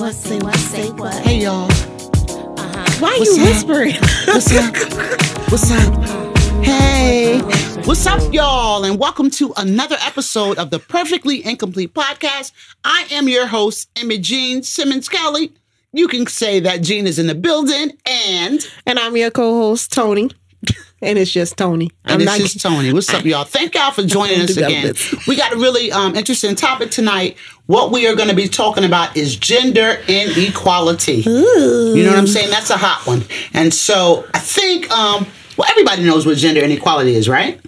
what, say what, say what. Hey y'all, uh-huh. Why are What's you up? whispering? what's up? What's up? Hey, what's up, y'all? And welcome to another episode of the Perfectly Incomplete Podcast. I am your host, Imogene Simmons Kelly. You can say that Gene is in the building, and and I'm your co-host Toni, and it's just Toni. and I'm this is Toni. What's up, y'all? Thank y'all for joining us again. We got a really um, interesting topic tonight. What we are going to be talking about is gender inequality. You know what I'm saying? That's a hot one. And so I think, um, well, everybody knows what gender inequality is, right?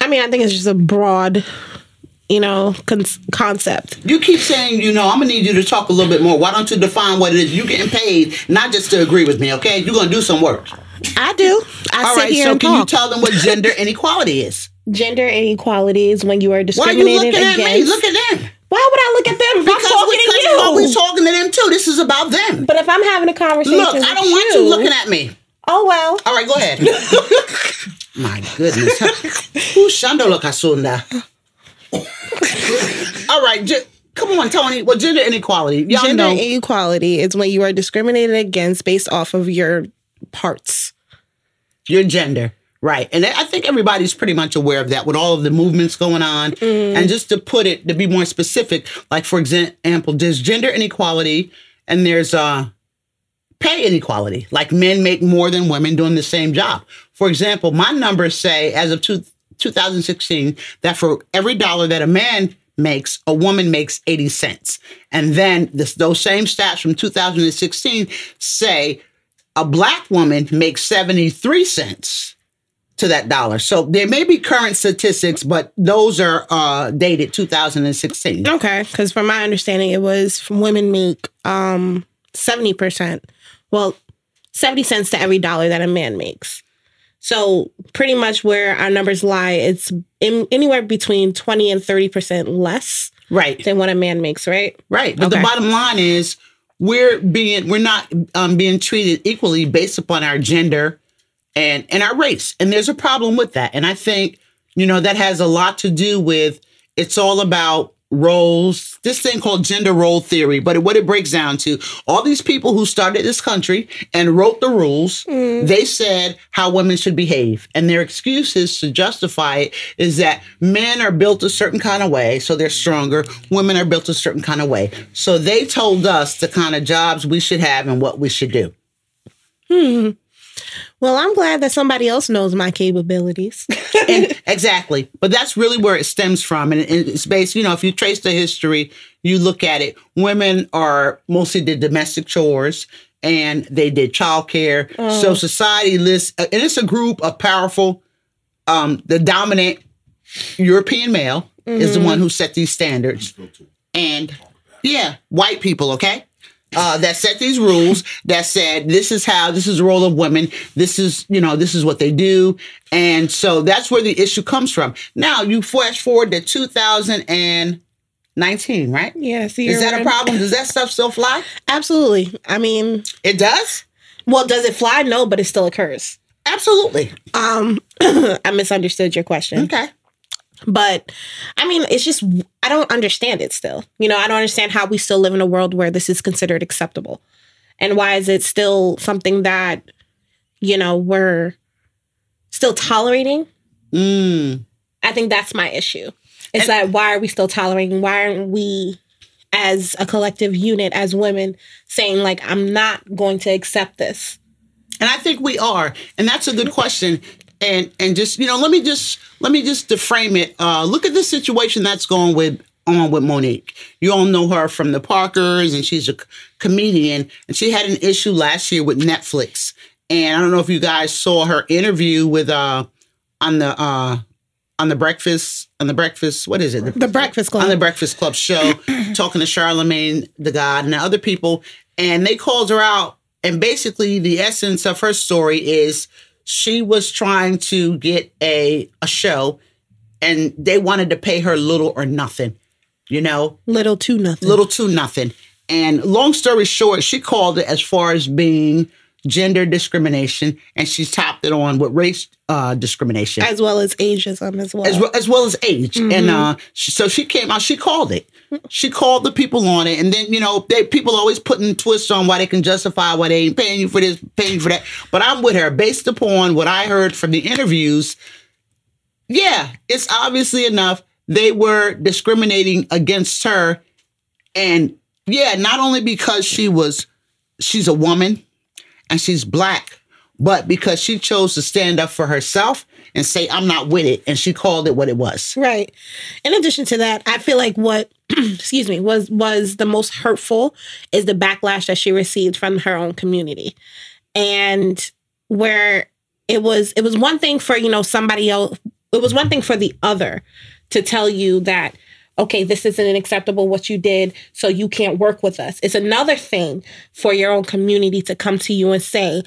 I mean, I think it's just a broad, you know, con- concept. You keep saying, you know, I'm gonna need you to talk a little bit more. Why don't you define what it is? you're getting paid not just to agree with me, okay? You're gonna do some work. I do. I All sit right. here So and can you tell them what gender inequality is? Gender inequality is when you are discriminated Why are you looking at against. me? Look at them. Why would I look at them? If I'm talking we, to because we you. talking to them too. This is about them. but if I'm having a conversation, Look, I don't want you looking at me. Oh well. All right, go ahead. My goodness. Who's Shando Kasunda? All right, j- come on, Toni. Well, gender inequality. Y'all Gender know. inequality is when you are discriminated against based off of your parts. Your gender. Right. And I think everybody's pretty much aware of that with all of the movements going on. And just to put it, to be more specific, like for example, there's gender inequality and there's uh, pay inequality. Like men make more than women doing the same job. For example, my numbers say as of two, 2016 that for every dollar that a man makes, a woman makes 80 cents. And then this, those same stats from 2016 say a black woman makes 73 cents to that dollar. So there may be current statistics, but those are uh, dated 2016. Okay, because from my understanding, it was women make um seventy percent. Well, seventy cents to every dollar that a man makes. So pretty much where our numbers lie, it's in, anywhere between twenty and thirty percent less Right, than what a man makes. Right? right. But the bottom line is we're being we're not um, being treated equally based upon our gender and and our race, and there's a problem with that. And I think you know that has a lot to do with it's all about roles this thing called gender role theory but what it breaks down to all these people who started this country and wrote the rules mm. they said how women should behave. And their excuses to justify it is that men are built a certain kind of way so they're stronger. Women are built a certain kind of way. So they told us the kind of jobs we should have and what we should do hmm. Well, I'm glad that somebody else knows my capabilities. and exactly. But that's really where it stems from. And it's based you know if you trace the history you look at it. Women are mostly did domestic chores and they did childcare. So society lists and it's a group of powerful um the dominant european male is the one who set these standards. And yeah white people okay uh, that set these rules that said this is how this is the role of women. This is you know this is what they do. And so that's where the issue comes from. Now you flash forward to 2019 right? Yeah, see, is that a problem? Does that stuff still fly? Absolutely. I mean, it does? well, does it fly? No, but it still occurs. absolutely. Um, I misunderstood your question. okay But I mean, it's just, I don't understand it still. You know, I don't understand how we still live in a world where this is considered acceptable. And why is it still something that, you know, we're still tolerating? mm. I think that's my issue. It's that why are we still tolerating? Why aren't we, as a collective unit, as women, saying, like, I'm not going to accept this? And I think we are, and that's a good question. And and just you know, let me just let me just deframe it. Uh, look at the situation that's going with on with Monique. You all know her from the Parkers, and she's a c- comedian. And she had an issue last year with Netflix. And I don't know if you guys saw her interview with uh on the uh on the breakfast on the breakfast what is it The Breakfast Club. on the Breakfast Club show, talking to Charlamagne Tha God and the other people, and they called her out. And basically, the essence of her story is she was trying to get a a show, and they wanted to pay her little or nothing, you know, Little to nothing. little to nothing. And long story short, she called it as far as being gender discrimination, and she's topped it on with race uh, discrimination as well as ageism as well. as well as well as age. And uh, she, so she came out. She called it. She called the people on it, and then you know they people always putting twists on why they can justify why they ain't paying you for this, paying you for that. But I'm with her based upon what I heard from the interviews. Yeah, it's obviously enough they were discriminating against her, and yeah, not only because she was she's a woman and she's black, but because she chose to stand up for herself and say, I'm not with it. And she called it what it was. Right. In addition to that, I feel like what excuse me was was the most hurtful is the backlash that she received from her own community. And where it was it was one thing for, you know, somebody else it was one thing for the other to tell you that okay, this isn't acceptable what you did, so you can't work with us. It's another thing for your own community to come to you and say,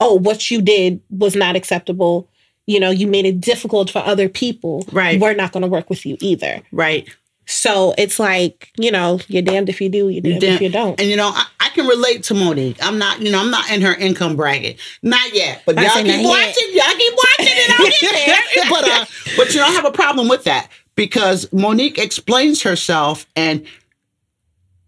oh, what you did was not acceptable. You know, you made it difficult for other people. Right. We're not going to work with you either. Right. So it's like, you know, you're damned if you do, you're damned if you don't. And you know, I, I can relate to Monique. I'm not, you know, I'm not in her income bracket. Not yet. But I y'all keep watching. Y'all keep watching and I'll get there. but uh, but you don't have a problem with that because Monique explains herself and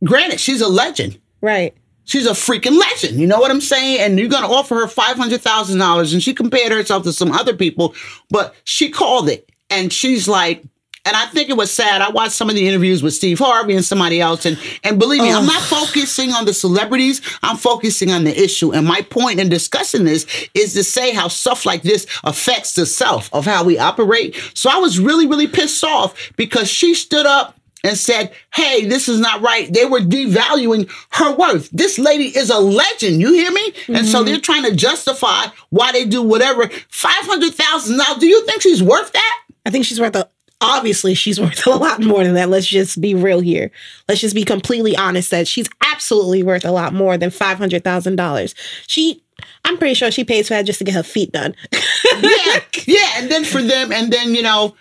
granted, she's a legend. Right. She's a freaking legend. You know what I'm saying? And you're going to offer her $500,000. And she compared herself to some other people, but she called it. And she's like, and I think it was sad. I watched some of the interviews with Steve Harvey and somebody else. And, and believe me, I'm not oh. focusing on the celebrities. I'm focusing on the issue. And my point in discussing this is to say how stuff like this affects the self of how we operate. So I was really, really pissed off because she stood up and said, Hey, this is not right. They were devaluing her worth. This lady is a legend. You hear me? And so mm-hmm. they're trying to justify why they do whatever. $500,000. Do you think she's worth that? I think she's worth a obviously she's worth a lot more than that. Let's just be real here. Let's just be completely honest that she's absolutely worth a lot more than five hundred thousand dollars. She I'm pretty sure she pays for that just to get her feet done. yeah, yeah. And then for them, and then, you know,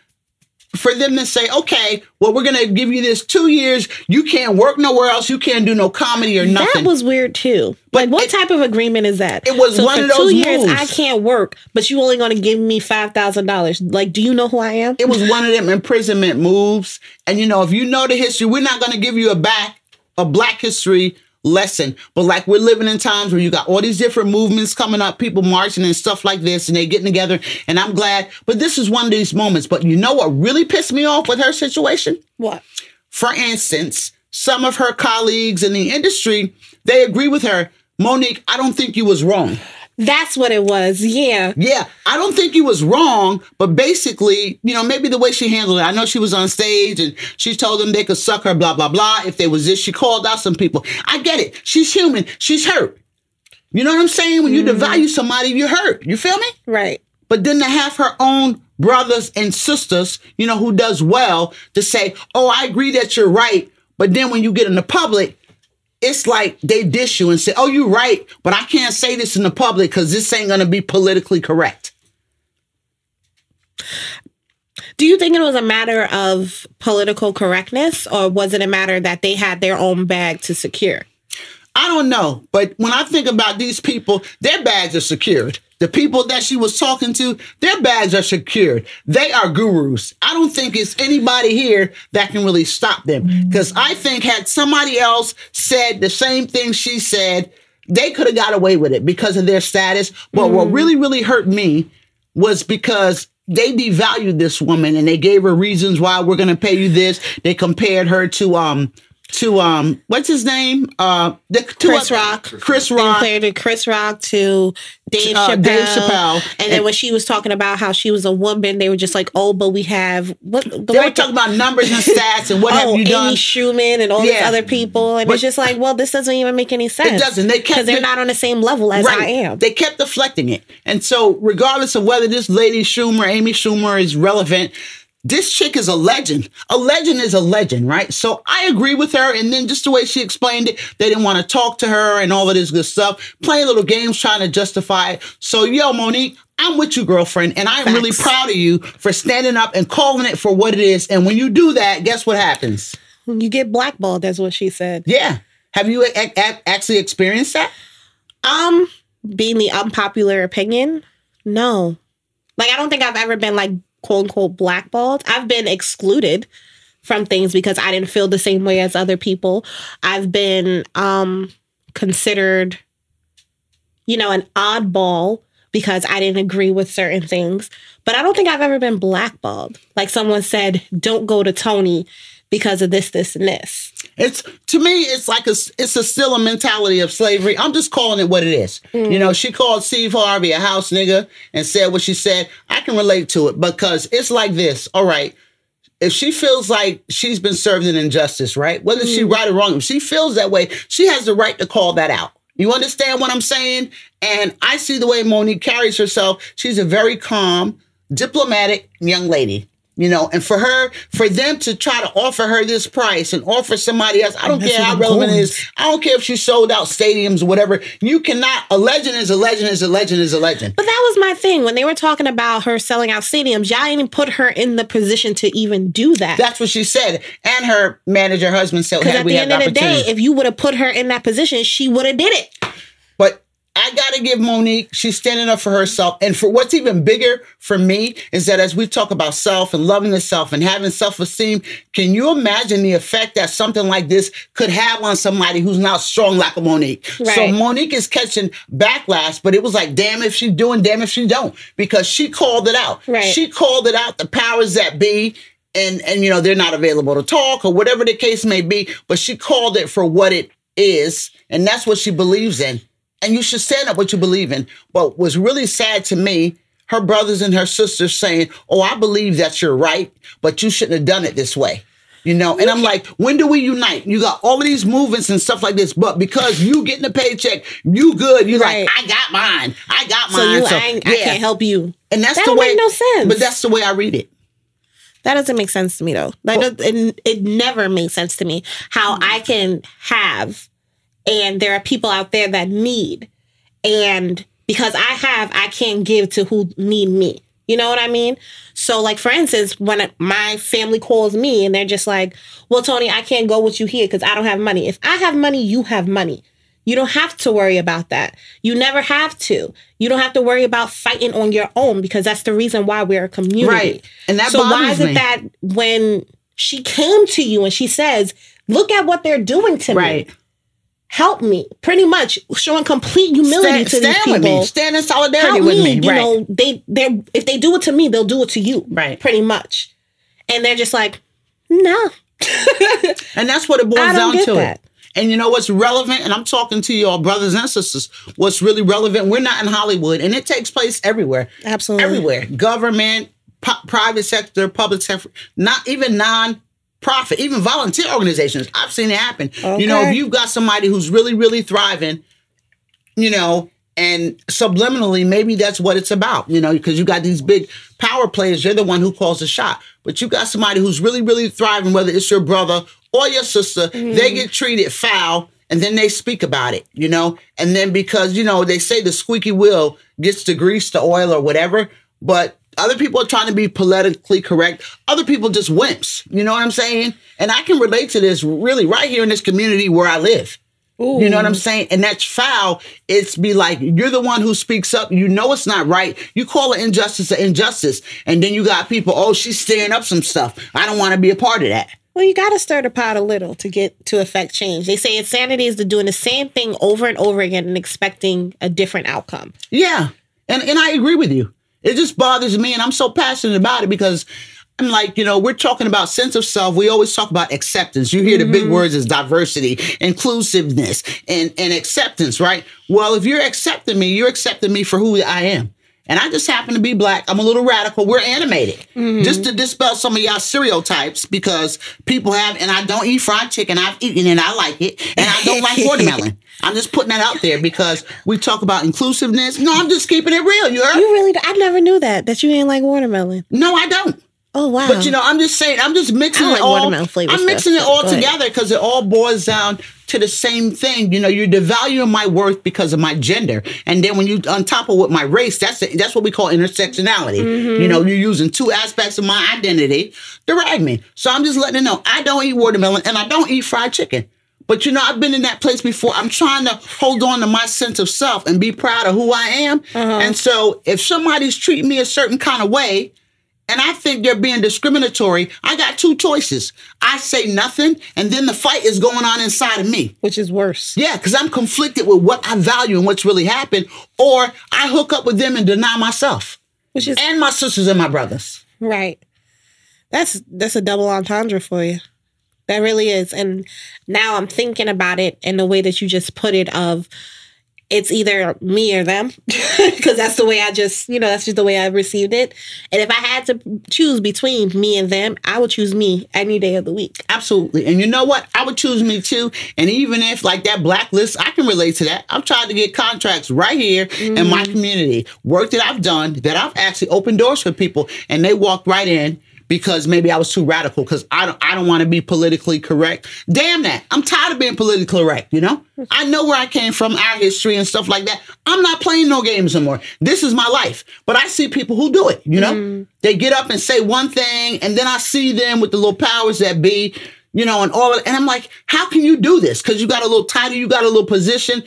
for them to say, okay, well, we're going to give you this two years. You can't work nowhere else. You can't do no comedy or nothing. That was weird too. But like, what it- type of agreement is that? It was one for of those two years. moves. I can't work, but you only going to give me five thousand dollars. Like, do you know who I am? it was one of them imprisonment moves. And you know, if you know the history, we're not going to give you a back a Black history lesson. But like we're living in times where you got all these different movements coming up, people marching and stuff like this, and they're getting together. And I'm glad. But this is one of these moments. But you know what really pissed me off with her situation? what? For instance, some of her colleagues in the industry, they agree with her. Monique, I don't think you was wrong. That's what it was. Yeah. Yeah, I don't think he was wrong, but basically, you know, maybe the way she handled it. I know she was on stage and she told them they could suck her, blah, blah, blah. If they was this, she called out some people. I get it. She's human. She's hurt. You know what I'm saying? When you mm-hmm. devalue somebody, you're hurt. You feel me? Right. But then to have her own brothers and sisters, you know, who does well to say, oh, I agree that you're right. But then when you get in the public, it's like they dish you and say, oh, you're right, but I can't say this in the public because this ain't going to be politically correct. Do you think it was a matter of political correctness, or was it a matter that they had their own bag to secure? I don't know, but when I think about these people, their bags are secured. The people that she was talking to, their bags are secured. They are gurus. I don't think it's anybody here that can really stop them. Because I think had somebody else said the same thing she said, they could have got away with it because of their status. But what really, really hurt me was because they devalued this woman and they gave her reasons why we're going to pay you this. They compared her to um to um what's his name uh the, to Chris uh, Rock. Chris Rock compared to Chris Rock to Dave Uh, Chappelle. Dave Chappelle. And then when she was talking about how she was a woman, they were just like, "Oh, but we have what?" The they were talking about numbers and stats and what oh, have you done Amy Schumer and all these other people, and But- it's just like, well, this doesn't even make any sense. It doesn't. They kept because they're not on the same level as I am. They kept deflecting it. And so, regardless of whether this lady Schumer, Amy Schumer, is relevant, this chick is a legend. A legend is a legend, right? So I agree with her. And then just the way she explained it, they didn't want to talk to her and all of this good stuff, playing little games trying to justify it. So, yo, Monique, I'm with you, girlfriend. And I'm really proud of you for standing up and calling it for what it is. And when you do that, guess what happens? you get blackballed. That's what she said. Yeah. Have you a- a- actually experienced that? Um, being the unpopular opinion, no. Like I don't think I've ever been like quote unquote blackballed. I've been excluded from things because I didn't feel the same way as other people. I've been um considered you know an oddball because I didn't agree with certain things. But I don't think I've ever been blackballed. Like someone said, don't go to Toni because of this, this, and this. It's to me, it's like a it's a still a mentality of slavery. I'm just calling it what it is. Mm. You know, she called Steve Harvey a house nigga and said what she said. I can relate to it because it's like this. All right. If she feels like she's been served an injustice, right? Whether mm. she right or wrong, if she feels that way, she has the right to call that out. You understand what I'm saying? And I see the way Monique carries herself. She's a very calm, diplomatic young lady. You know, and for her, for them to try to offer her this price and offer somebody else, I don't care how relevant it is. I don't care if she sold out stadiums or whatever. You cannot. A legend is a legend is a legend is a legend. But that was my thing when they were talking about her selling out stadiums. Y'all didn't put her in the position to even do that. That's what she said, and her manager husband said. Because at the end of the day, if you would have put her in that position, she would have did it. But I got to give Monique, she's standing up for herself. And for what's even bigger for me is that as we talk about self and loving the self and having self esteem, can you imagine the effect that something like this could have on somebody who's not strong like a Monique? Right. So Monique is catching backlash, but it was like, damn if she doing, damn if she don't, because she called it out. Right. She called it out, the powers that be. And, and, you know, they're not available to talk or whatever the case may be, but she called it for what it is. And that's what she believes in and you should stand up what you believe in. But was really sad to me, her brothers and her sisters saying, Oh, I believe that you're right, but you shouldn't have done it this way. You know, and I'm like, when do we unite? You got all of these movements and stuff like this, but because you getting a paycheck, you good. You're right. like, I got mine. I got mine. So, you, so I, yeah. I, can't help you. And that's that the way. Make no sense. But that's the way I read it. That doesn't make sense to me though. Like, well, it, it never makes sense to me how mm-hmm. I can have, and there are people out there that need, and because I have, I can't give to who need me. You know what I mean? So, like, for instance, when my family calls me and they're just like, well, Toni, I can't go with you here because I don't have money. If I have money, you have money. You don't have to worry about that. You never have to. You don't have to worry about fighting on your own because that's the reason why we're a community. Right. And that so why is it that when she came to you and she says, look at what they're doing to me? right. me help me. Pretty much showing complete humility stand, to these people With me. stand in solidarity help with me, me. you right. know they they if they do it to me they'll do it to you. Right. Pretty much. And they're just like no and that's what it boils down to. that. and you know what's relevant? And i'm talking to y'all brothers and sisters. What's really relevant? We're not in hollywood and it takes place everywhere. Absolutely. Everywhere. Government private sector public sector not even non profit, even volunteer organizations. I've seen it happen. Okay. You know, if you've got somebody who's really, really thriving, you know, and subliminally, maybe that's what it's about, you know, because you got these big power players. You're the one who calls the shot. But you got somebody who's really, really thriving, whether it's your brother or your sister, mm-hmm. they get treated foul and then they speak about it, you know? And then because, you know, they say the squeaky wheel gets to grease the oil or whatever, but other people are trying to be politically correct. Other people just wimps. You know what I'm saying? And I can relate to this really right here in this community where I live. Ooh. You know what I'm saying? And that's foul. It's be like, you're the one who speaks up. You know it's not right. You call an injustice an injustice. And then you got people, oh, she's stirring up some stuff. I don't want to be a part of that. Well, you got to stir the pot a little to get to affect change. They say insanity is the doing the same thing over and over again and expecting a different outcome. Yeah. And, and I agree with you. It just bothers me, and I'm so passionate about it because I'm like, you know, we're talking about sense of self. We always talk about acceptance. You hear mm-hmm. the big mm-hmm. words as diversity, inclusiveness, and, and acceptance, right? Well, if you're accepting me, you're accepting me for who I am. And I just happen to be black. I'm a little radical. We're animated. Mm-hmm. Just to dispel some of y'all stereotypes because people have, and I don't eat fried chicken. I've eaten and I like it. And I don't like watermelon. I'm just putting that out there because we talk about inclusiveness. No, I'm just keeping it real. You heard? You really? I never knew that that you didn't like watermelon. No, I don't. Oh wow! But you know, I'm just saying, I'm just mixing it all. I'm mixing it all together because it all boils down to the same thing. You know, you're devaluing my worth because of my gender, and then when you on top of what my race, that's that's what we call intersectionality. Mm-hmm. You know, you're using two aspects of my identity to rag me. So I'm just letting you know I don't eat watermelon and I don't eat fried chicken. But you know, I've been in that place before. I'm trying to hold on to my sense of self and be proud of who I am. Uh-huh. And so if somebody's treating me a certain kind of way, and I think they're being discriminatory, I got two choices. I say nothing, and then the fight is going on inside of me. Which is worse. Yeah, because I'm conflicted with what I value and what's really happened, or I hook up with them and deny myself Which is and my sisters and my brothers. right. That's that's a double entendre for you. That really is. And now I'm thinking about it in the way that you just put it of it's either me or them because that's the way I just, you know, that's just the way I received it. And if I had to choose between me and them, I would choose me any day of the week. Absolutely. And you know what? I would choose me too. And even if like that blacklist, I can relate to that. I've tried to get contracts right here in my mm. community. Work that I've done that I've actually opened doors for people and they walked right in because maybe I was too radical because I don't I don't want to be politically correct. Damn that. I'm tired of being politically correct, you know? I know where I came from, our history and stuff like that. I'm not playing no games anymore. This is my life. But I see people who do it, you know? Mm. They get up and say one thing and then I see them with the little powers that be, you know, and all of and I'm like, how can you do this? Because you got a little title, you got a little position.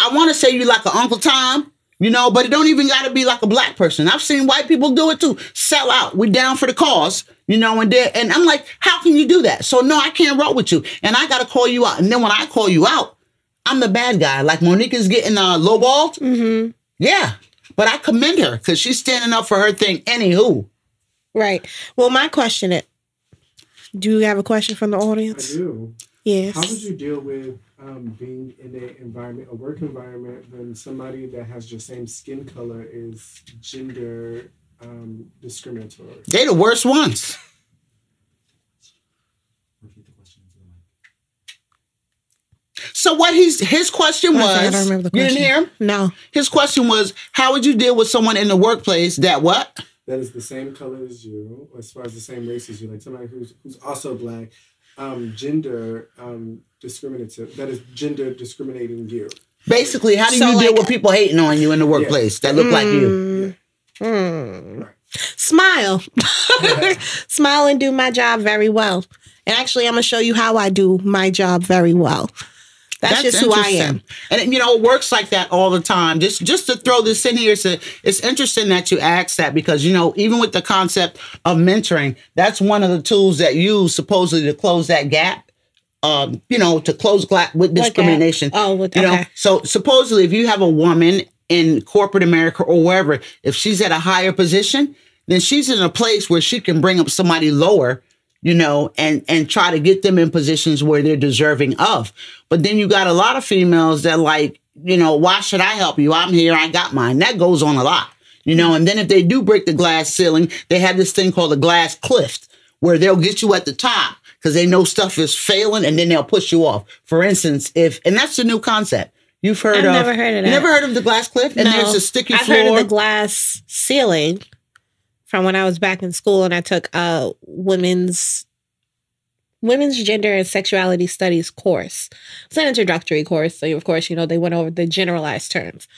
I want to say you like an Uncle Tom, you know, but it don't even got to be like a black person. I've seen white people do it too. Sell out. We're down for the cause, you know, and they and I'm like, how can you do that? So no, I can't roll with you, and I got to call you out. And then when I call you out, I'm the bad guy. Like Monique is getting uh, lowballed. Mm-hmm. Yeah, but I commend her because she's standing up for her thing. Anywho, Right. Well, my question is do you have a question from the I audience? do. Yes. How would you deal with um, being in an environment, a work environment, when somebody that has your same skin color is gender um, discriminatory? they the worst ones. So what he's his question Okay, was, I don't remember the you didn't hear him? No. His question was, how would you deal with someone in the workplace that what? That is the same color as you, as far as the same race as you, like somebody who's who's also black, um, gender um, discriminative. That is gender discriminating you. Basically, how do So, you deal with people hating on you in the workplace that look like you? Hmm. Smile. Smile and do my job very well. And actually, I'm going to show you how I do my job very well. That's, just who I am. And you know, it works like that all the time. Just just to throw this in here, it's, a, it's interesting that you asked that because you know, even with the concept of mentoring, that's one of the tools that you use supposedly to close that gap. Um, you know, to close gap with discrimination. Oh, with- you know, so supposedly, if you have a woman in corporate America or wherever, if she's at a higher position, then she's in a place where she can bring up somebody lower, you know, and and try to get them in positions where they're deserving of. But then you got a lot of females that like, you know, why should I help you? I'm here, I got mine. That goes on a lot. You know, and then if they do break the glass ceiling, they have this thing called a glass cliff where they'll get you at the top because they know stuff is failing and then they'll push you off. For instance, if and that's the new concept. You've heard I've of never heard of that. never heard of the glass cliff? And No. there's a sticky I've floor. heard of the glass ceiling from when I was back in school and I took a women's women's gender and sexuality studies course. It's an introductory course, so of course, you know, they went over the generalized terms.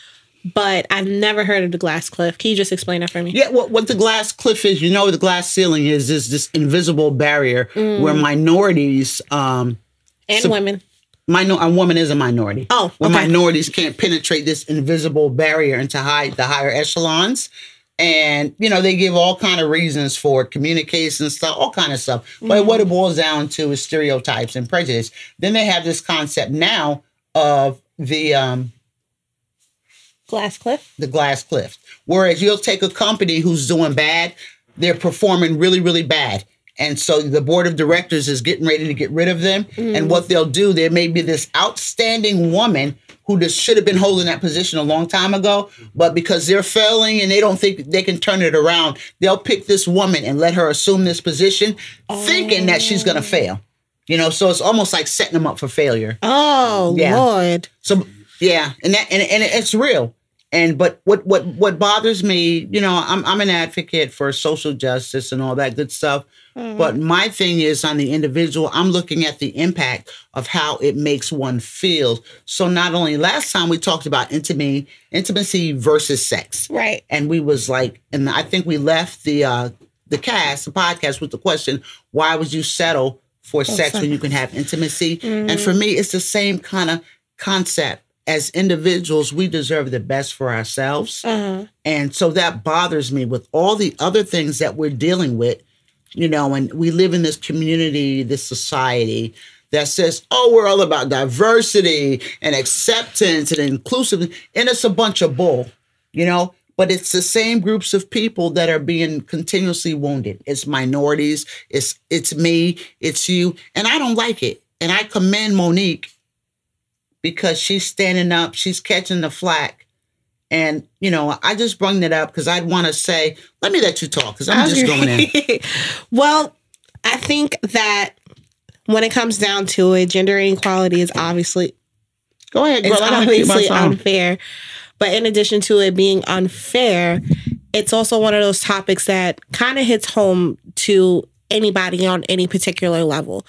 But I've never heard of the glass cliff. Can you just explain that for me? Yeah, what, what the glass cliff is, you know, what the glass ceiling is is this invisible barrier where Mm. minorities, um, And So- women. minor, a woman is a minority. Oh, where minorities can't penetrate this invisible barrier into high the higher echelons. And you know they give all kind of reasons for it, communication stuff, all kind of stuff. But what it boils down to is stereotypes and prejudice. Then they have this concept now of the um, Glass cliff? the glass cliff. Whereas you'll take a company who's doing bad, they're performing really, really bad. And so the board of directors is getting ready to get rid of them. Mm-hmm. And what they'll do, there may be this outstanding woman who just should have been holding that position a long time ago, but because they're failing and they don't think they can turn it around, they'll pick this woman and let her assume this position, thinking that she's gonna oh. fail. You know, so it's almost like setting them up for failure. Oh, Yeah. Lord. So yeah, and that and, and it's real. And but what what what bothers me, you know, I'm I'm an advocate for social justice and all that good stuff. But my thing is on the individual, I'm looking at the impact of how it makes one feel. So not only last time we talked about intimacy, intimacy versus sex. Right. And we was like, and I think we left the uh the cast, the podcast with the question, why would you settle for sex when you can have intimacy. And for me, it's the same kind of concept. As individuals, we deserve the best for ourselves. Uh-huh. And so that bothers me with all the other things that we're dealing with, you know, and we live in this community, this society that says, oh, we're all about diversity and acceptance and inclusiveness. And it's a bunch of bull, you know, but it's the same groups of people that are being continuously wounded. It's minorities, it's it's me, it's you, and I don't like it. And I commend Monique because she's standing up, she's catching the flack. And, you know, I just bring that up because I'd want to say, let me let you talk because I'm just going in. well, I think that when it comes down to it, gender inequality is obviously Go ahead, girl. it's obviously unfair. But in addition to it being unfair, it's also one of those topics that kind of hits home to anybody on any particular level.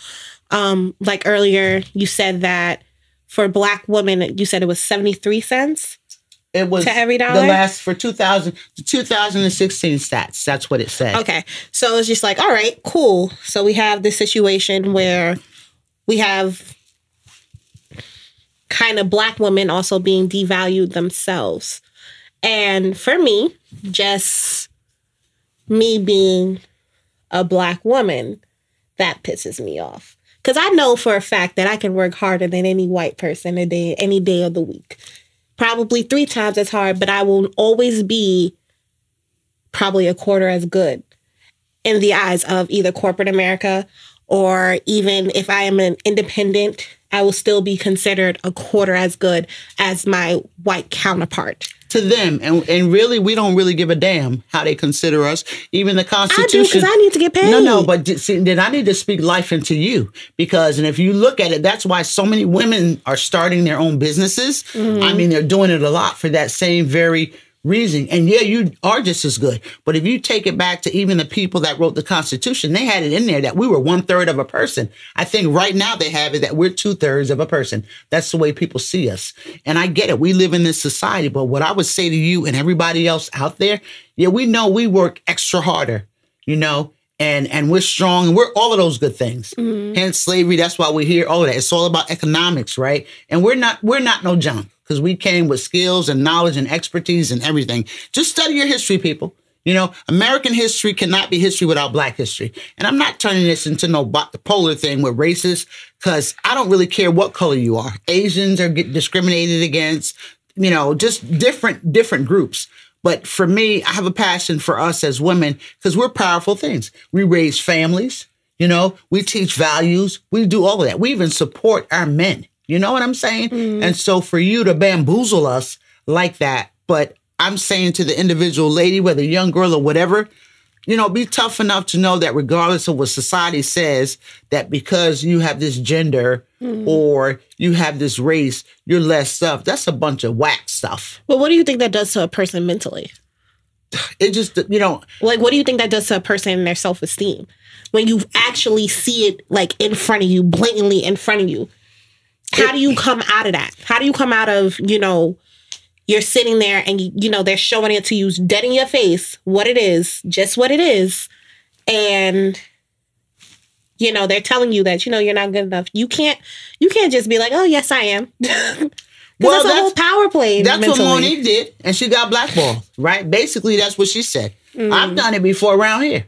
Um, like earlier, you said that for black women, you said it was 73 cents. It was To every the last for 2000, 2016 stats. That's what it said. Okay. So it's just like, all right, cool. So we have this situation where we have kind of black women also being devalued themselves. And for me, just me being a black woman, that pisses me off. Cause I know for a fact that I can work harder than any white person a day, any day of the week. Probably three times as hard, but I will always be probably a quarter as good in the eyes of either corporate America or even if I am an independent, I will still be considered a quarter as good as my white counterpart. To them, and and really, we don't really give a damn how they consider us. Even the I do Constitution. because I need to get paid. No, no, but see, then I need to speak life into you because, and if you look at it, that's why so many women are starting their own businesses. Mm-hmm. I mean, they're doing it a lot for that same very reason. And yeah, you are just as good. But if you take it back to even the people that wrote the Constitution, they had it in there that we were one third of a person. I think right now they have it that we're two thirds of a person. That's the way people see us. And I get it. We live in this society. But what I would say to you and everybody else out there, yeah, we know we work extra harder, you know, and and we're strong and we're all of those good things. Mm-hmm. Hence slavery. That's why we're here. All of that. It's all about economics, right? And we're not we're not no junk because we came with skills and knowledge and expertise and everything. Just study your history, people. You know, American history cannot be history without Black history. And I'm not turning this into no bo- polar thing with races because I don't really care what color you are. Asians are discriminated against. You know, just different different groups. But for me, I have a passion for us as women because we're powerful things. We raise families, you know, we teach values, we do all of that. We even support our men. You know what I'm saying? Mm-hmm. And so for you to bamboozle us like that, but I'm saying to the individual lady, whether young girl or whatever, you know, be tough enough to know that regardless of what society says, that because you have this gender mm-hmm. or you have this race, you're less stuff. That's a bunch of whack stuff. Well, what do you think that does to a person mentally? It just, you know, Like, what do you think that does to a person in their self esteem when you actually see it like in front of you, blatantly in front of you? How do you come out of that? How do you come out of, you know, you're sitting there and, you, know, they're showing it to you dead in your face what it is, just what it is. And, you know, they're telling you that, you know, you're not good enough. You can't, you can't just be like, oh, yes, I am. Well, that's a whole power play. That's mentally. what Monique did, and she got blackballed, right? Basically, that's what she said. Mm. I've done it before around here,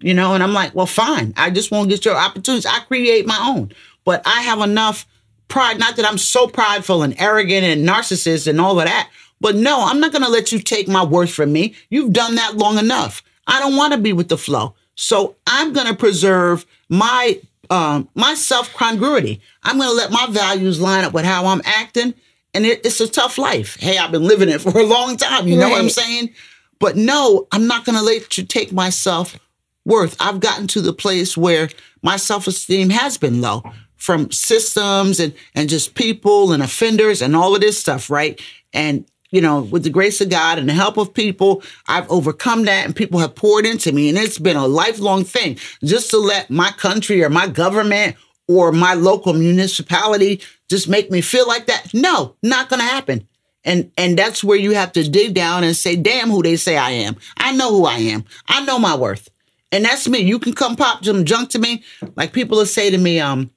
you know, and I'm like, well, fine. I just won't get your opportunities. I create my own, but I have enough pride. Not that I'm so prideful and arrogant and narcissist and all of that, but no, I'm not going to let you take my worth from me. You've done that long enough. I don't want to be with the flow, so I'm going to preserve my um, my self congruity. I'm going to let my values line up with how I'm acting. And it, it's a tough life. Hey, I've been living it for a long time. You know what I'm saying? But no, I'm not going to let you take myself worth. I've gotten to the place where my self esteem has been low from systems and, and just people and offenders and all of this stuff, right? And, you know, with the grace of God and the help of people, I've overcome that and people have poured into me. And it's been a lifelong thing just to let my country or my government or my local municipality just make me feel like that. No, not going to happen. And and that's where you have to dig down and say, "Damn, who they say I am. I know who I am. I know my worth." And that's me. You can come pop some junk to me. Like people will say to me, um,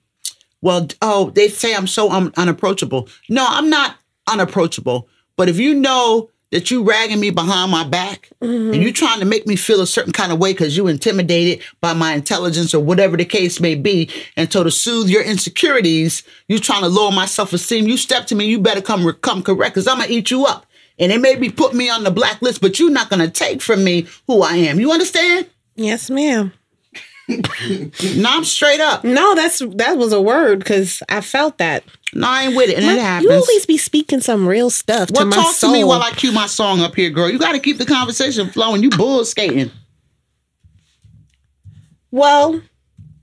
well, oh, they say I'm so um, unapproachable. No, I'm not unapproachable. But if you know that you ragging me behind my back and you trying to make me feel a certain kind of way because you intimidated by my intelligence or whatever the case may be, and so to soothe your insecurities, you trying to lower my self-esteem, you step to me, you better come come correct because I'm gonna eat you up. And it may be put me on the blacklist, but you're not gonna take from me who I am. You understand? Yes, ma'am. No, I'm straight up. No, that's that was a word because I felt that. No, I ain't with it, and it you happens. always be speaking some real stuff Well, to talk soul. to me while I cue my song up here, girl. You got to keep the conversation flowing. You bull skating. well,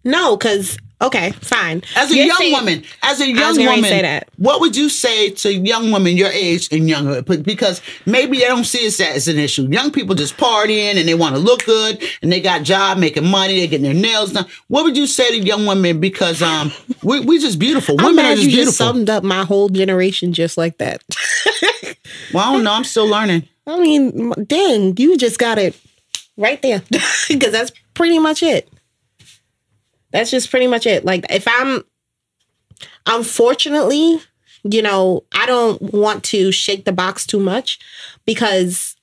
no, because okay, fine. As a You're young saying- woman, as a young woman, say that. what would you say to young women your age and younger? Because maybe they don't see it as an issue. Young people just partying and they want to look good and they got job making money, they're getting their nails done. What would you say to young women? Because um, we we just beautiful. I'm Women are just you beautiful. just summed up my whole generation just like that. well, I don't know. I'm still learning. I mean, dang, you just got it right there because that's pretty much it. That's just pretty much it. Like, if I'm, unfortunately, you know, I don't want to shake the box too much because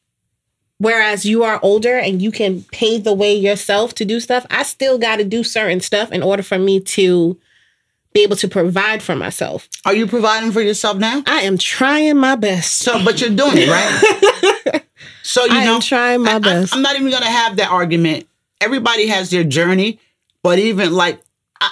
whereas you are older and you can pave the way yourself to do stuff, I still got to do certain stuff in order for me to be able to provide for myself. Are you providing for yourself now? I am trying my best. So, but you're doing it right. so you know I know, am trying my I- I- best. I'm not even gonna have that argument. Everybody has their journey, but even like, I,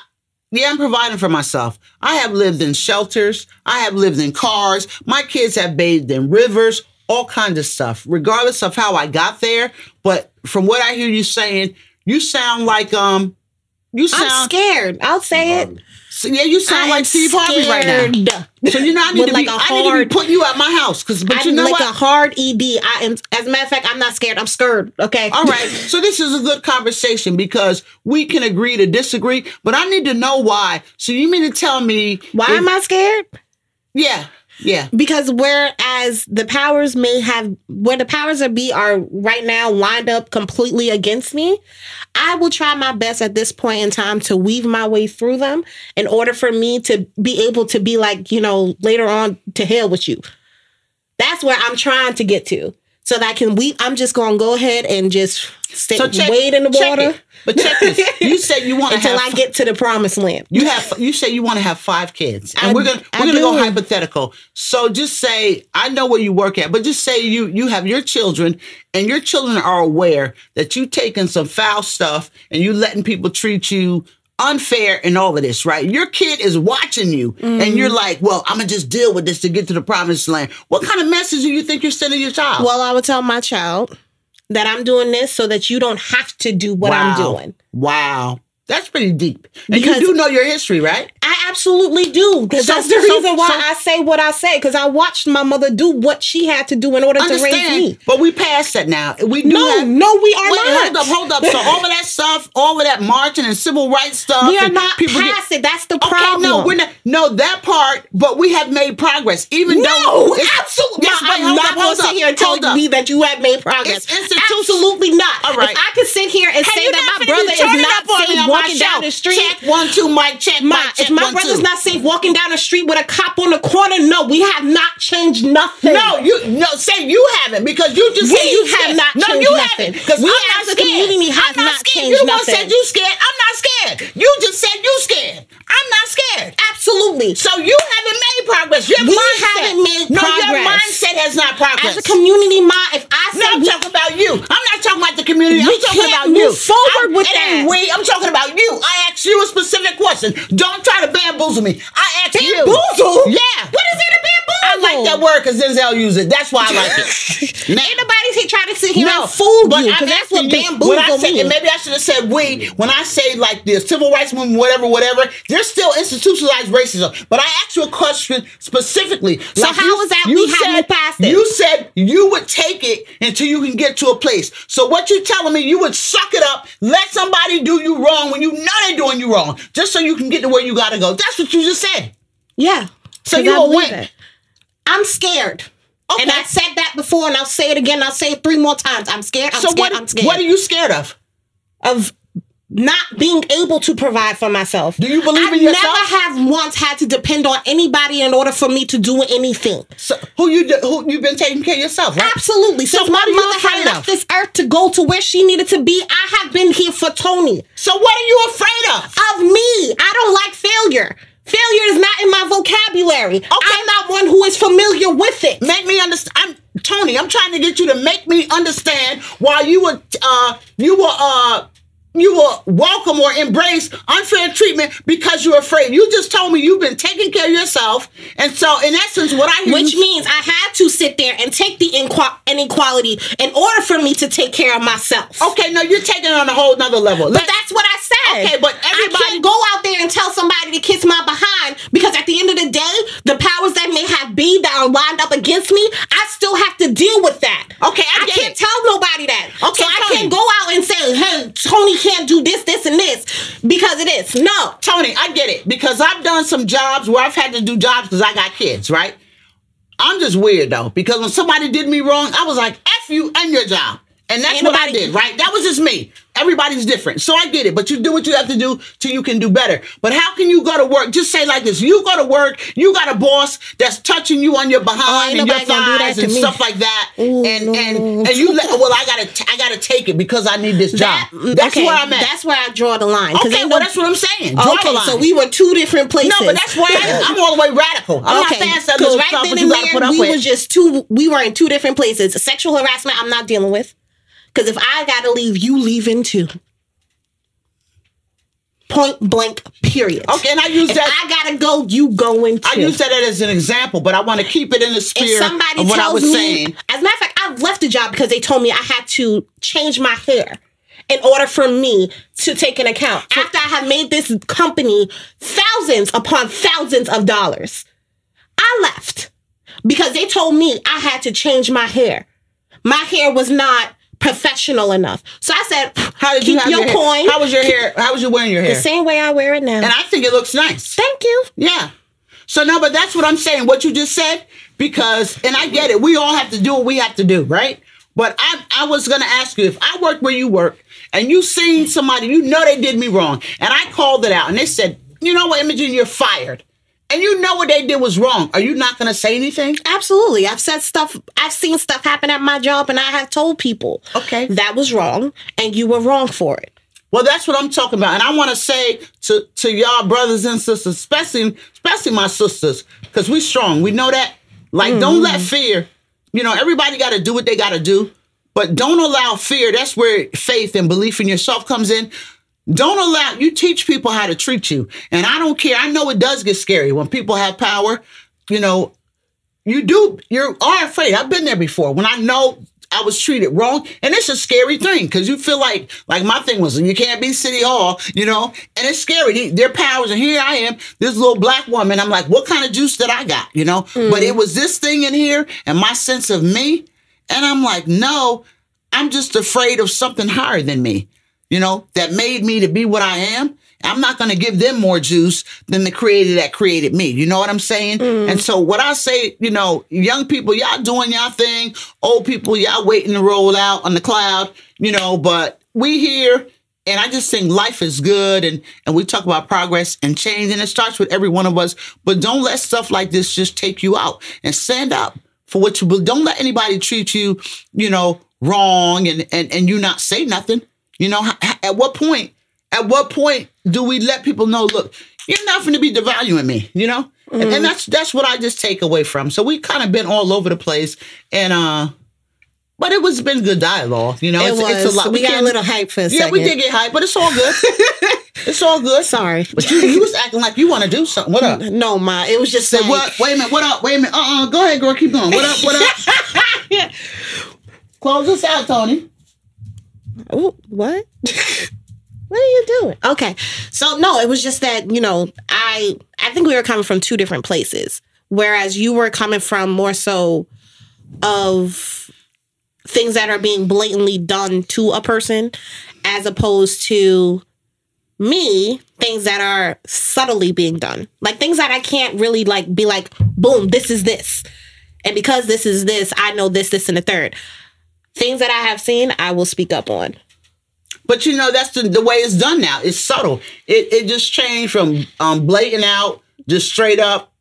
yeah, I'm providing for myself. I have lived in shelters. I have lived in cars. My kids have bathed in rivers. All kinds of stuff, regardless of how I got there. But from what I hear you saying, you sound like um, you I'm sound scared. I'll say it. So, yeah, you sound I like Steve Harvey right now. So you know I need to like be a I need to hard- be putting you at my house because but you I'm know like what? a hard ED. I am. As a matter of fact, I'm not scared. I'm scared. Okay. All right. So this is a good conversation because we can agree to disagree, but I need to know why. So you mean to tell me Why if- am I scared? Yeah. Yeah. Because whereas the powers may have, where the powers that be are right now lined up completely against me, I will try my best at this point in time to weave my way through them in order for me to be able to be like, you know, later on to hell with you. That's where I'm trying to get to. So that I can we I'm just gonna go ahead and just stay So check, wade in the water it. But check this. You said you want until have I get to the promised land. you have you say you want to have five kids, and I- we're gonna we're gonna go hypothetical. So just say I know where you work at, but just say you you have your children, and your children are aware that you taking some foul stuff and you letting people treat you unfair and all of this, right? Your kid is watching you, and Mm-hmm. you're like, well, I'm gonna just deal with this to get to the promised land. What kind of message do you think you're sending your child? Well, I would tell my child that I'm doing this so that you don't have to do what I'm doing. Wow. That's pretty deep. And Because- you do know your history, right? I absolutely do. Because So- that's the so- reason why so- I say what I say. Because I watched my mother do what she had to do in order to raise me. but we passed that now. We do No, have- no, we are Wait, not. hold up, hold up. So all of that stuff, all of that marching and civil rights stuff. We are not people get- past it. That's the Okay, problem. no, we're not. No, that part, but we have made progress. Even No, though absolutely. Yes, not. I'm not going to sit here and tell me that you have made progress. It's Absolutely not. All right. If I could sit here and Hey, say that my brother is not up on me safe on my walking down the street, Check one, two, mic check, Ma, mic check if my one, brother's two. not safe walking down the street with a cop on the corner, no, we have not changed nothing. No, you no say you haven't because you just We said you have scared. not No, you nothing. haven't because We I'm as not a scared. community have not not changed You nothing. said you scared. I'm not scared. You just said you scared. I'm not scared. Absolutely. So you haven't made progress. Your We mindset, haven't made no, your progress. mindset has not progressed. As a community mind, if I no, I'm we- talking about you. I'm not talking about the community. I'm talking about you. forward I'm, with that. we. I'm talking about you. I asked you a specific question. Don't try to bamboozle me. I asked you. Bamboozle? Yeah. What is it I like that word because Denzel used it. That's why I like it. Now- Ain't nobody here trying to sit here no, and fool but you I'm that's what you, bamboozle when I say, and maybe I should have said we. When I say like the civil rights movement, whatever, whatever, there's still institutionalized racism. But I asked you a question specifically. So how is that we have moved past it? You said you would take it until you can get to a place. So what you telling me? You would suck it up, let somebody do you wrong when you know they're doing you wrong, just so you can get to where you got to go. That's what you just said. yeah. So you I a it. I'm scared. Okay. And I said that before, and I'll say it again. I'll say it three more times. I'm scared. I'm so scared. what? I'm scared. What are you scared of? of not being able to provide for myself. Do you believe I in yourself? I never have once had to depend on anybody in order for me to do anything. So who you who you've been taking care of yourself, right? Absolutely. So Since my you mother had of? left this earth to go to where she needed to be, I have been here for Toni. So what are you afraid of? Of me. I don't like failure. Failure is not in my vocabulary. I'm not one who is familiar with it. Make me understand. I'm Toni. I'm trying to get you to make me understand why you were uh you were uh you will welcome or embrace unfair treatment because you're afraid. You just told me you've been taking care of yourself, and so in essence, what I Which you- means I had to sit there and take the inqu- inequality in order for me to take care of myself. okay, no, you're taking it on a whole nother level. But that's what I said. Okay, but I everybody- can't go out there and tell somebody to kiss my behind because at the end of the day, the powers that may have be that are lined up against me, I still have to deal with that. Okay, I get can't it. tell nobody that. Okay, so I Toni. can't go out and say, "Hey, Toni can't do this, this, and this," because it is no. Toni, I get it because I've done some jobs where I've had to do jobs because I got kids, right? I'm just weird though because when somebody did me wrong, I was like, "F you and your job," and that's Ain't what I did, right? That was just me. Everybody's different, so I get it. But you do what you have to do till you can do better. But how can you go to work? Just say like this: You go to work, you got a boss that's touching you on your behind Oh, ain't and your nobody gonna do that thighs to and me. stuff like that, Ooh, and no. and and you let well, I gotta t- I gotta take it because I need this job. That- mm, that's okay, where I'm at. That's where I draw the line. 'cause okay, ain't well no- that's what I'm saying. Draw the Okay, line. so we were two different places. No, but that's why I, I'm all the way radical. I'm okay, not fast that because little right stuff, then but and you gotta put there, up we with. were just two. We were in two different places. Sexual harassment, I'm not dealing with. Because if I gotta leave, you leaving too. Point blank. Period. okay, and I use If that. I gotta go, you going too. I use that as an example, but I want to keep it in the if spirit somebody of what tells I was me, saying. as a matter of fact, I've left the job because they told me I had to change my hair in order for me to take an account. After I have made this company thousands upon thousands of dollars, I left because they told me I had to change my hair. My hair was not professional enough. So I said, How did keep you have your your coin How was your hair? How was you wearing your hair? the same way I wear it now. And I think it looks nice. Thank you. Yeah. So no, but that's what I'm saying. What you just said, because and I get it. We all have to do what we have to do, right? But I I was gonna ask you if I work where you work and you seen somebody, you know they did me wrong, and I called it out and they said, you know what, Imogene, you're fired. And you know what they did was wrong. Are you not gonna say anything? Absolutely. I've said stuff, I've seen stuff happen at my job, and I have told people Okay. that was wrong and you were wrong for it. Well, that's what I'm talking about, and I want to say to to y'all brothers and sisters, especially especially my sisters, because we strong. We know that. Like, don't mm-hmm. let fear. You know, everybody got to do what they got to do, but don't allow fear. That's where faith and belief in yourself comes in. Don't allow you teach people how to treat you, and I don't care. I know it does get scary when people have power. You know, you do you are afraid. I've been there before when i know i was treated wrong. And it's a scary thing because you feel like like my thing was you can't be city hall you know? And it's scary. Their powers and here i am this little black woman. I'm like what kind of juice that i got you know? Mm. But it was this thing in here and my sense of me. And i'm like no i'm just afraid of something higher than me you know, that made me to be what I am. I'm not going to give them more juice than the creator that created me. You know what I'm saying? Mm. And so what I say, you know, young people, y'all doing y'all thing. Old people, y'all waiting to roll out on the cloud, you know, but we here and I just think life is good and and we talk about progress and change and it starts with every one of us, but don't let stuff like this just take you out and stand up for what you. Don't let anybody treat you, you know, wrong and and and you not say nothing. You know, at what point? At what point do we let people know? Look, you're not going to be devaluing me. You know, and, and that's that's what I just take away from. So we kind of been all over the place, and uh, but it was been good dialogue. You know, It it's, was. it's a lot. We, got a little hype for a Yeah, second. we did get hype, but it's all good. it's all good. Sorry. But you, you was acting like you want to do something. What up? No, ma. It was just Say like, what? Wait a minute. What up? Wait a minute. Uh uh Go ahead, girl. Keep going. What up? What up? Close us out, Toni. Ooh, what? what are you doing? Okay. So no, it was just that, you know, I I think we were coming from two different places. Whereas you were coming from more so of things that are being blatantly done to a person as opposed to me things that are subtly being done like things that i can't really like be like boom this is this and because this is this i know this this and the third things that i have seen i will speak up on But you know, that's the, the way it's done now. It's subtle. It it just changed from um blatant out, just straight up.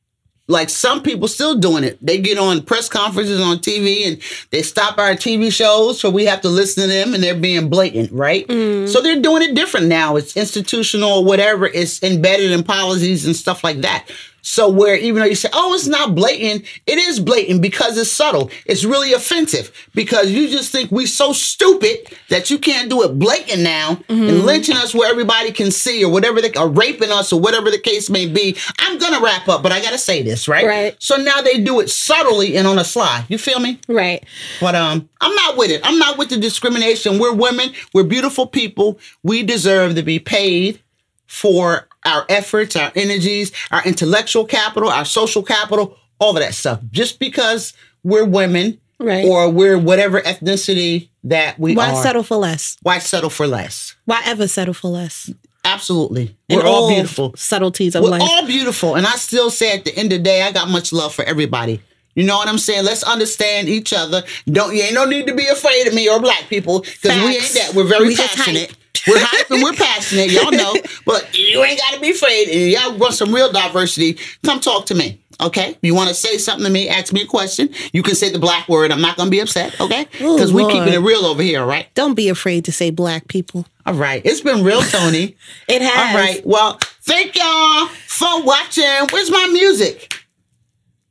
Like some people still doing it. They get on press conferences on TV and they stop our TV shows, so we have to listen to them and they're being blatant, right? So they're doing it different now. It's institutional, whatever. It's embedded in policies and stuff like that. So where even though you say, oh, it's not blatant, it is blatant because it's subtle. It's really offensive because you just think we so stupid that you can't do it blatant now and lynching us where everybody can see or whatever they are raping us or whatever the case may be. I'm gonna wrap up, but I gotta say this, right? Right. So now they do it subtly and on a sly. You feel me? Right. But um, I'm not with it. I'm not with the discrimination. We're women. We're beautiful people. We deserve to be paid for our efforts, our energies, our intellectual capital, our social capital, all of that stuff. Just because we're women Right. or we're whatever ethnicity that we Why are, settle for less? why settle for less? Why ever settle for less? Absolutely. In We're all beautiful. Subtleties of We're life. all beautiful. And I still say at the end of the day, I got much love for everybody. You know what I'm saying? Let's understand each other. Don't you ain't no need to be afraid of me or black people because we ain't that. We're very We passionate. We're hype and we're passionate, y'all know. But you ain't got to be afraid. And y'all want some real diversity? Come talk to me. Okay, you want to say something to me, ask me a question. You can say the black word. I'm not gonna be upset. Okay, because we Lord. keeping it real over here. all Right. Don't be afraid to say black people. All right. It's been real, Toni. It has. All right. Well, thank y'all for watching. Where's my music?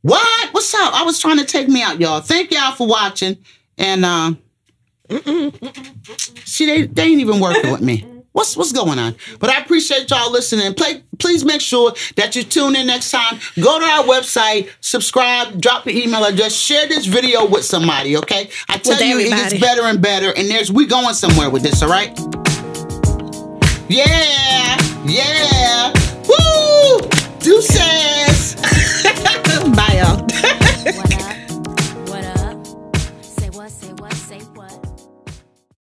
What? What's up? I was trying to take me out, y'all. Thank y'all for watching. And uh, see, they, they ain't even working with me. What's what's going on? But I appreciate y'all listening. Play, please make sure that you tune in next time. Go to our website, subscribe, drop the email address, share this video with somebody. Okay? I tell With you, it gets better and better. And there's we going somewhere with this. All right? Yeah, yeah. Woo! Deuces. Bye, y'all.